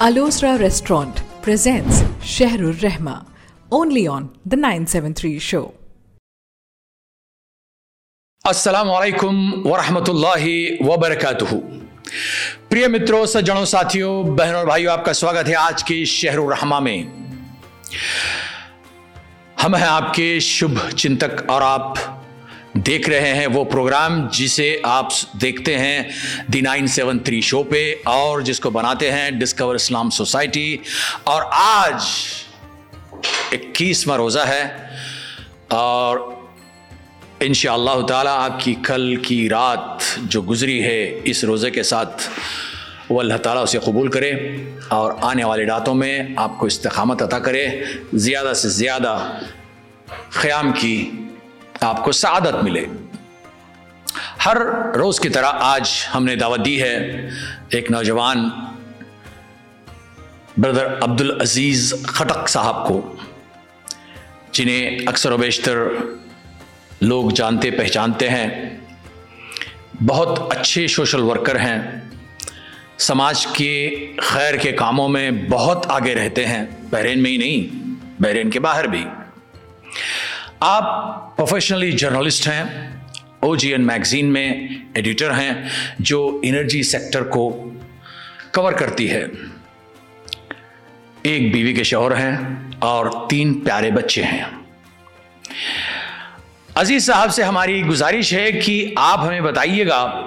Alosra شہر الرحما only on the nine seven three show السلام علیکم ورحمۃ اللہ وبرکاتہ پریہ متروں سجنوں ساتھیوں بہنوں اور بھائیوں آپ کا سواگت ہے آج کے شہر الرحمہ میں ہم ہیں آپ کے شبھ چنتک اور آپ دیکھ رہے ہیں وہ پروگرام جسے آپ دیکھتے ہیں the nine seven three show پہ اور جس کو بناتے ہیں ڈسکور اسلام سوسائٹی اور آج اکیسواں روزہ ہے اور ان شاء اللہ تعالیٰ آپ کی کل کی رات جو گزری ہے اس روزے کے ساتھ وہ اللہ تعالیٰ اسے قبول کرے اور آنے والے راتوں میں آپ کو استقامت عطا کرے زیادہ سے زیادہ قیام کی آپ کو سعادت ملے۔ ہر روز کی طرح آج ہم نے دعوت دی ہے ایک نوجوان بردر عبد العزیز خٹک صاحب کو، جنہیں اکثر و بیشتر لوگ جانتے پہچانتے ہیں۔ بہت اچھے سوشل ورکر ہیں۔ سماج کے خیر کے کاموں میں بہت آگے رہتے ہیں، بحرین میں ہی نہیں، بحرین کے باہر بھی۔ آپ پروفیشنلی جرنلسٹ ہیں، او جی این میگزین میں ایڈیٹر ہیں، جو انرجی سیکٹر کو کور کرتی ہے۔ ایک بیوی کے شوہر ہیں اور تین پیارے بچے ہیں۔ عزیز صاحب سے ہماری گزارش ہے کہ آپ ہمیں بتائیے گا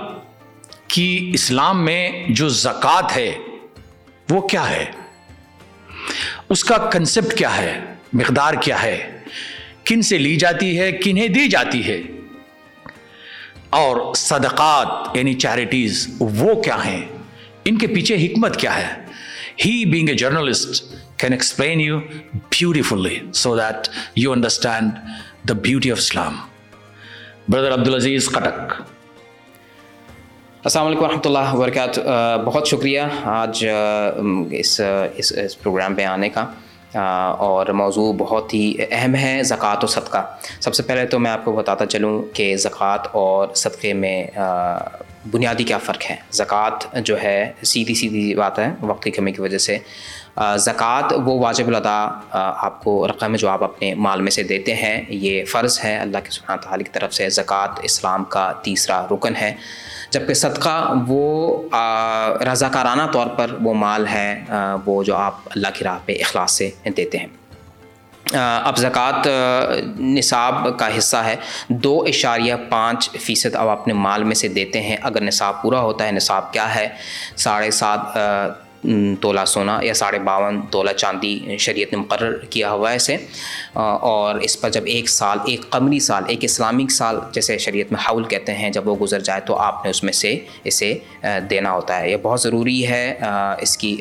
کہ اسلام میں جو زکوٰۃ ہے، وہ کیا ہے؟ اس کا کنسپٹ کیا ہے؟ مقدار کیا ہے؟ کن سے لی جاتی ہے کنہیں دی جاتی ہے۔ اور صدقات یعنی چیریٹیز وہ کیا ہیں؟ ان کے پیچھے حکمت کیا ہے؟ He being a journalist can explain you beautifully so that you understand the beauty of Islam brother Abdulaziz Khattak السلام علیکم ورحمۃ اللہ وبرکاتہ بہت شکریہ آج uh, uh, اس اس, اس پروگرام پہ آنے کا۔ اور موضوع بہت ہی اہم ہے، زکوٰۃ و صدقہ۔ سب سے پہلے تو میں آپ کو بتاتا چلوں کہ زکوٰۃ اور صدقے میں بنیادی کیا فرق ہے؟ زکوٰۃ جو ہے، سیدھی سیدھی بات ہے، وقت کی کمی کی وجہ سے۔ زکوٰۃ وہ واجب الدا آپ کو رقم جو آپ اپنے مال میں سے دیتے ہیں۔ یہ فرض ہے، اللہ کے سبحانہ تعالی کی طرف سے زکوٰۃ اسلام کا تیسرا رکن ہے۔ جبکہ صدقہ وہ رضاکارانہ طور پر وہ مال ہے وہ جو آپ اللہ کی راہ پہ اخلاص سے دیتے ہیں۔ اب زکوٰۃ نصاب کا حصہ ہے۔ دو اشاریہ پانچ فیصد اب اپنے مال میں سے دیتے ہیں۔ اگر نصاب پورا ہوتا ہے، نصاب کیا ہے؟ ساڑھے سات تولہ سونا یا ساڑھے باون تولہ چاندی شریعت نے مقرر کیا ہوا ہے اسے۔ اور اس پر جب ایک سال، ایک قمری سال، ایک اسلامک سال جیسے شریعت میں حول کہتے ہیں، جب وہ گزر جائے تو آپ نے اس میں سے اسے دینا ہوتا ہے۔ یہ بہت ضروری ہے اس کی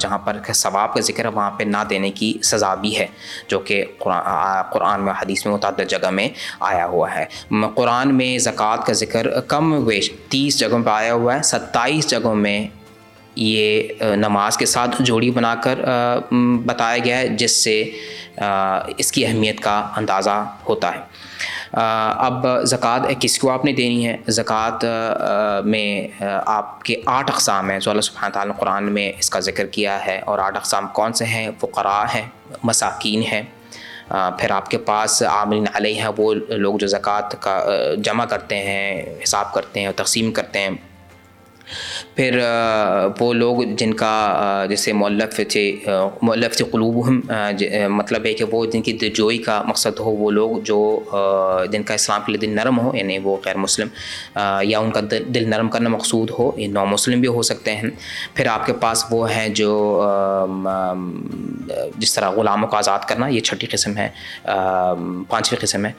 جہاں پر ثواب کا ذکر ہے، وہاں پہ نہ دینے کی سزا بھی ہے، جو کہ قرآن میں، حدیث میں متعدد جگہ میں آیا ہوا ہے۔ قرآن میں زکوٰۃ کا ذکر کم ویش، تیس جگہوں پہ آیا ہوا ہے، ستائیس جگہوں میں یہ نماز کے ساتھ جوڑی بنا کر بتایا گیا ہے، جس سے اس کی اہمیت کا اندازہ ہوتا ہے۔ اب زکوٰۃ کس کو آپ نے دینی ہے؟ زکوٰۃ میں آپ کے آٹھ اقسام ہیں۔ جو اللہ سبحانہ تعالیٰ قرآن میں اس کا ذکر کیا ہے۔ اور آٹھ اقسام کون سے ہیں؟ فقراء ہیں، مساکین ہیں۔ پھر آپ کے پاس عاملین علیہ ہیں، وہ لوگ جو زکوٰۃ کا جمع کرتے ہیں، حساب کرتے ہیں اور تقسیم کرتے ہیں۔ پھر وہ لوگ جن کا جیسے مولف تھے مولف قلوب ہم مطلب ہے کہ وہ جن کی دلجوئی کا مقصد ہو، وہ لوگ جو جن کا اسلام کے لیے دل نرم ہو یعنی وہ غیر مسلم یا ان کا دل نرم کرنا مقصود ہو، یہ نو مسلم بھی ہو سکتے ہیں۔ پھر آپ کے پاس وہ ہیں جو جس طرح غلاموں کو آزاد کرنا، یہ چھٹی قسم ہے پانچویں قسم ہے۔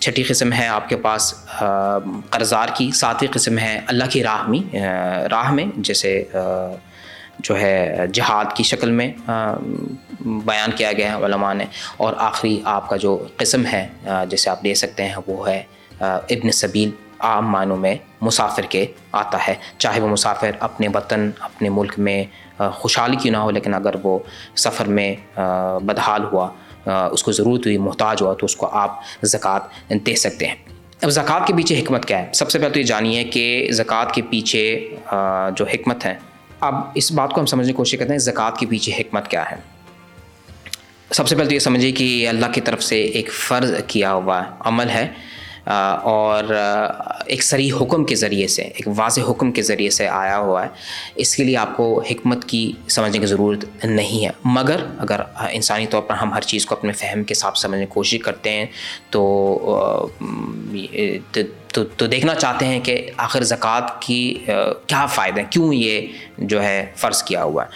چھٹی قسم ہے آپ کے پاس قرضار کی، ساتویں قسم ہے اللہ کی راہ میں۔ راہ میں، جیسے جو ہے، جہاد کی شکل میں بیان کیا گیا ہے علماء نے۔ اور آخری آپ کا جو قسم ہے جیسے آپ دے سکتے ہیں، وہ ہے ابن سبیل، عام معنوں میں مسافر کے آتا ہے۔ چاہے وہ مسافر اپنے وطن، اپنے ملک میں خوشحالی کیوں نہ ہو، لیکن اگر وہ سفر میں بدحال ہوا اس کو ضرورت ہوئی، محتاج ہوا، تو اس کو آپ زکوٰۃ دے سکتے ہیں۔ اب زکوٰۃ کے پیچھے حکمت کیا ہے؟ سب سے پہلے تو یہ جانیے کہ زکوٰۃ کے پیچھے جو حکمت ہے، اب اس بات کو ہم سمجھنے کی کوشش کرتے ہیں، زکوٰۃ کے پیچھے حکمت کیا ہے؟ سب سے پہلے تو یہ سمجھیے کہ اللہ کی طرف سے ایک فرض کیا ہوا عمل ہے۔ اور ایک سری حکم کے ذریعے سے، ایک واضح حکم کے ذریعے سے آیا ہوا ہے۔ اس کے لیے آپ کو حکمت کی سمجھنے کی ضرورت نہیں ہے۔ مگر اگر انسانی طور پر ہم ہر چیز کو اپنے فہم کے ساتھ سمجھنے کی کوشش کرتے ہیں، تو تو دیکھنا چاہتے ہیں کہ آخر زکوٰۃ کی کیا فائدہ ہیں کیوں یہ جو ہے فرض کیا ہوا ہے۔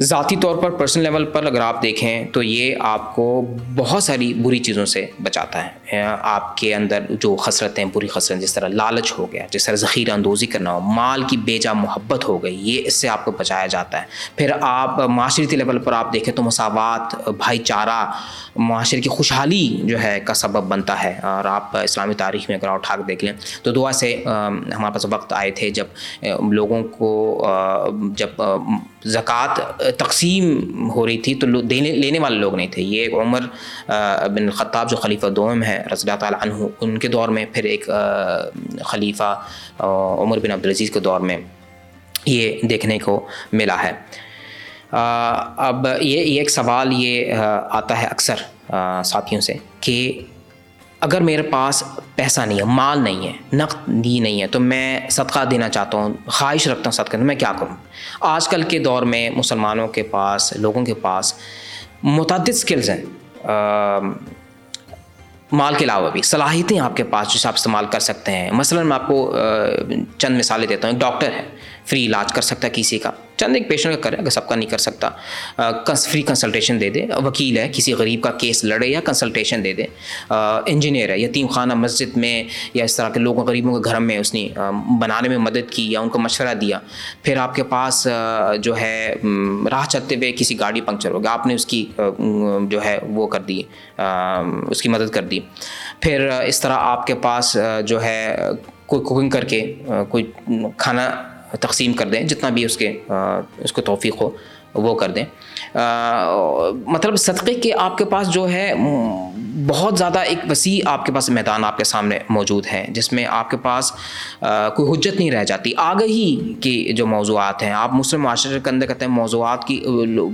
ذاتی طور پر پرسنل لیول پر اگر آپ دیکھیں تو یہ آپ کو بہت ساری بری چیزوں سے بچاتا ہے۔ آپ کے اندر جو خسرتیں، بری خسرت جس طرح لالچ ہو گیا، جس طرح ذخیرہ اندوزی کرنا ہو، مال کی بے جا محبت ہو گئی، یہ اس سے آپ کو بچایا جاتا ہے۔ پھر آپ معاشرتی لیول پر آپ دیکھیں تو مساوات، بھائی چارہ، معاشرے کی خوشحالی جو ہے کا سبب بنتا ہے۔ اور آپ اسلامی تاریخ میں اگر اٹھا کے دیکھ لیں تو دعا سے ہمارے پاس وقت آئے تھے جب لوگوں کو جب زکوٰۃ، تقسیم ہو رہی تھی تو دینے، لینے والے لوگ نہیں تھے۔ یہ ایک عمر بن الخطاب جو خلیفہ دوم ہے، رضی اللہ تعالیٰ عنہ، ان کے دور میں پھر ایک خلیفہ عمر بن عبدالعزیز کے دور میں یہ دیکھنے کو ملا ہے۔ اب یہ ایک سوال یہ آتا ہے اکثر ساتھیوں سے کہ اگر میرے پاس پیسہ نہیں ہے، مال نہیں ہے نقدی نہیں ہے، تو میں صدقہ دینا چاہتا ہوں، خواہش رکھتا ہوں صدقہ میں کیا کروں؟ آج کل کے دور میں مسلمانوں کے پاس، لوگوں کے پاس متعدد سکلز ہیں۔ مال کے علاوہ بھی صلاحیتیں آپ کے پاس جسے آپ استعمال کر سکتے ہیں۔ مثلاً میں آپ کو چند مثالیں دیتا ہوں، ایک ڈاکٹر ہے، فری علاج کر سکتا ہے کسی کا۔ چند ایک پیشنٹ کا کرے، اگر سب کا نہیں کر سکتا فری کنسلٹیشن دے دے، وکیل ہے، کسی غریب کا کیس لڑے یا کنسلٹیشن دے دے۔ انجینئر ہے یتیم خانہ مسجد میں یا اس طرح کے لوگوں، غریبوں کے گھر میں اس نے بنانے میں مدد کی یا ان کو مشورہ دیا۔ پھر آپ کے پاس جو ہے راہ چلتے ہوئے کسی گاڑی پنکچر ہو گیا، آپ نے اس کی جو ہے، وہ کر دی اس کی مدد کر دی۔ پھر اس طرح آپ کے پاس جو ہے، کوئی کوکنگ کر کے کوئی کھانا تقسیم کر دیں جتنا بھی اس کے اس کو توفیق ہو۔ وہ کر دیں۔ مطلب صدقے کے آپ کے پاس جو ہے بہت زیادہ ایک وسیع آپ کے پاس میدان آپ کے سامنے موجود ہے جس میں آپ کے پاس کوئی حجت نہیں رہ جاتی۔ آگہی کی جو موضوعات ہیں، آپ مسلم معاشرے کے اندر کہتے ہیں موضوعات کی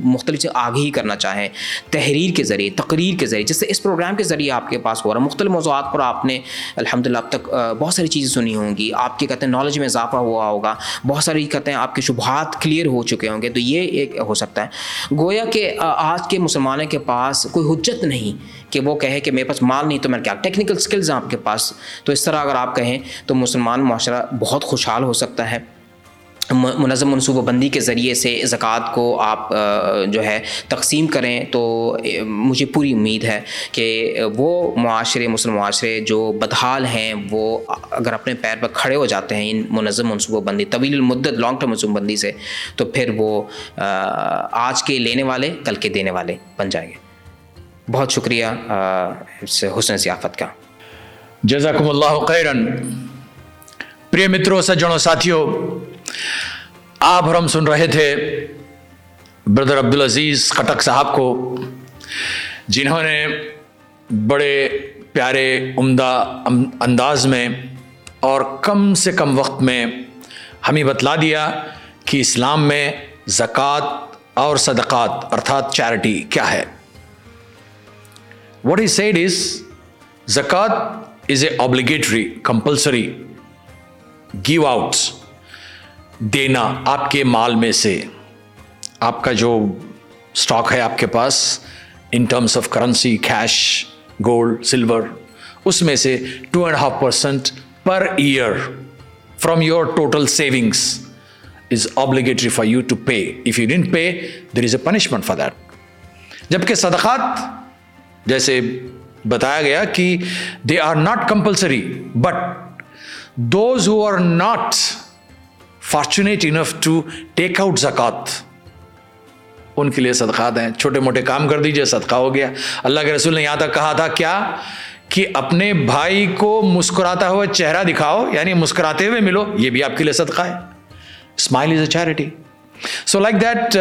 مختلف چیز آگہی کرنا چاہیں، تحریر کے ذریعے، تقریر کے ذریعے، جس سے اس پروگرام کے ذریعے آپ کے پاس ہو رہا ہے۔ مختلف موضوعات پر آپ نے الحمد للہ اب تک بہت ساری چیزیں سنی ہوں گی۔ آپ کے کہتے ہیں نالج میں اضافہ ہوا ہوگا۔ بہت ساری کہتے ہیں آپ کے شبہات کلیئر ہو چکے ہوں گے۔ تو یہ ایک ہو سکتا ہے۔ گویا کہ آج کے مسلمانوں کے پاس کوئی حجت نہیں کہ وہ کہے کہ میرے پاس مال نہیں تو میں کیا ٹیکنیکل اسکلز ہیں آپ کے پاس۔ تو اس طرح اگر آپ کہیں تو مسلمان معاشرہ بہت خوشحال ہو سکتا ہے۔ منظم منصوبہ بندی کے ذریعے سے زکوٰۃ کو آپ جو ہے، تقسیم کریں تو مجھے پوری امید ہے کہ وہ معاشرے، مسلم معاشرے جو بدحال ہیں، وہ اگر اپنے پیر پر کھڑے ہو جاتے ہیں ان منظم منصوبہ بندی، طویل المدت لانگ ٹرم منصوبہ بندی سے، تو پھر وہ آج کے لینے والے، کل کے دینے والے بن جائیں گے۔ بہت شکریہ اس حسن ضیافت کا۔ جزاکم اللہ خیرن۔ پریہ متروں سجنوں ساتھیوں آپ اور ہم سن رہے تھے بردر عبدالعزیز خٹک صاحب کو، جنہوں نے بڑے پیارے عمدہ انداز میں اور کم سے کم وقت میں ہمیں بتلا دیا کہ اسلام میں زکوٰۃ اور صدقات ارتھات چیریٹی کیا ہے۔ واٹ از سیڈ از زکات is a obligatory compulsory give outs دینا آپ کے مال میں سے۔ آپ کا جو اسٹاک ہے آپ کے پاس in terms of currency cash gold silver اس میں سے two and half percent per year from your total savings is obligatory for you to pay if you don't pay there is a punishment for that جبکہ صدقات، جیسے بتایا گیا کہ they are not compulsory but those who are not fortunate enough to take out zakat ان کے لیے صدقات ہیں چھوٹے موٹے کام کر دیجیے، صدقہ ہو گیا۔ اللہ کے رسول نے یہاں تک کہا تھا، کیا؟ کہ اپنے بھائی کو مسکراتا ہوا چہرہ دکھاؤ یعنی مسکراتے ہوئے ملو، یہ بھی آپ کے لیے صدقہ ہے۔ Smile is a charity so like that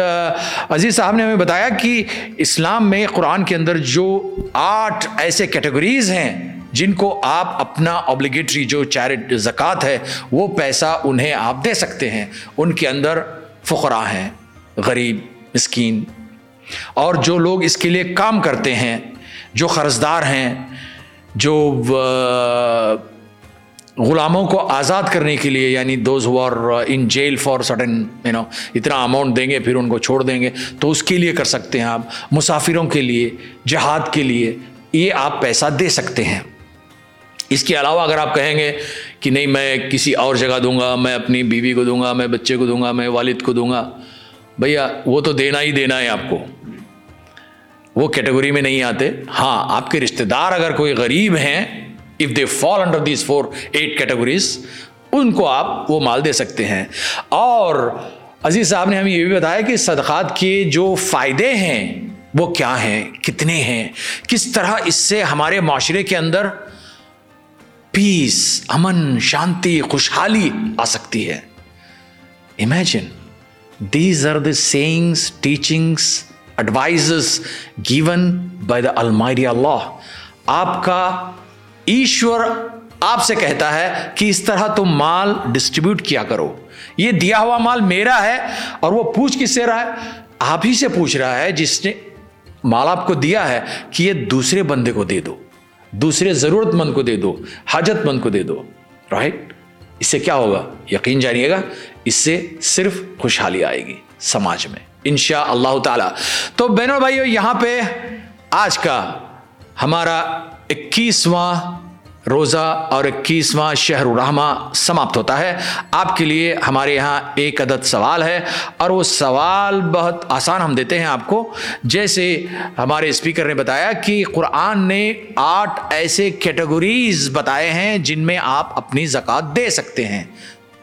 Aziz صاحب نے ہمیں بتایا کہ اسلام میں قرآن کے اندر جو آٹھ ایسے کیٹیگریز ہیں جن کو آپ اپنا اوبلیگیٹری جو چیریٹ زکوٰۃ ہے، وہ پیسہ انہیں آپ دے سکتے ہیں۔ ان کے اندر فقراء ہیں، غریب، مسکین۔ اور جو لوگ اس کے لیے کام کرتے ہیں، جو قرضدار ہیں، جو غلاموں کو آزاد کرنے کے لیے یعنی those who are in jail for sudden you know اتنا اماؤنٹ دیں گے، پھر ان کو چھوڑ دیں گے، تو اس کے لیے کر سکتے ہیں آپ۔ مسافروں کے لیے، جہاد کے لیے، یہ آپ پیسہ دے سکتے ہیں۔ اس کے علاوہ اگر آپ کہیں گے کہ نہیں میں کسی اور جگہ دوں گا، میں اپنی بیوی کو دوں گا، میں بچے کو دوں گا، میں والد کو دوں گا، بھیا وہ تو دینا ہی دینا ہے آپ کو۔ وہ کیٹیگری میں نہیں آتے۔ ہاں آپ کے رشتے دار اگر کوئی غریب ہیں if they fall under these four eight categories ان کو آپ وہ مال دے سکتے ہیں۔ اور عزیز صاحب نے ہمیں یہ بھی بتایا کہ صدقات کے جو فائدے ہیں، وہ کیا ہیں؟ کتنے ہیں؟ کس طرح اس سے ہمارے معاشرے کے اندر پیس امن شانتی خوشحالی آ سکتی ہے imagine these are the sayings teachings advises given by the almighty Allah آپ کا ایشور آپ سے کہتا ہے کہ اس طرح تم مال ڈسٹریبیوٹ کیا کرو یہ دیا ہوا مال میرا ہے اور وہ پوچھ کس سے رہا ہے آپ ہی سے پوچھ رہا ہے جس نے مال آپ کو دیا ہے کہ یہ دوسرے بندے کو دے دو دوسرے ضرورت مند کو دے دو حاجت مند کو دے دو رائٹ اس سے کیا ہوگا؟ یقین جانیے گا، اس سے صرف خوشحالی آئے گی سماج میں انشاء اللہ تعالی۔ تو بہنوں بھائیو، یہاں پہ آج کا ہمارا اکیسواں روزہ اور اکیسواں شہر الرحمہ سماپت ہوتا ہے۔ آپ کے لیے ہمارے یہاں ایک عدد سوال ہے اور وہ سوال بہت آسان ہم دیتے ہیں آپ کو۔ جیسے ہمارے اسپیکر نے بتایا کہ قرآن نے آٹھ ایسے کیٹیگریز بتائے ہیں جن میں آپ اپنی زکوٰۃ دے سکتے ہیں۔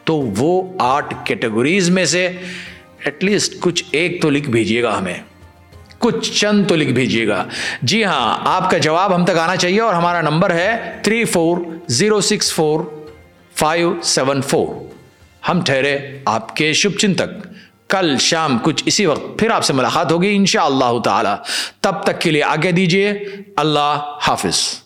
تو وہ آٹھ کیٹیگریز میں سے ایٹ لیسٹ کچھ ایک تو لکھ بھیجیے گا ہمیں۔ کچھ چند تو لکھ بھیجیے گا۔ جی ہاں آپ کا جواب ہم تک آنا چاہیے اور ہمارا نمبر ہے three four zero six four five seven four. ہم ٹھہرے آپ کے شبھ چنتک کل شام کچھ اسی وقت پھر آپ سے ملاقات ہوگی ان شاء اللہ تعالی۔ تب تک کے لیے آگے دیجیے۔ اللہ حافظ۔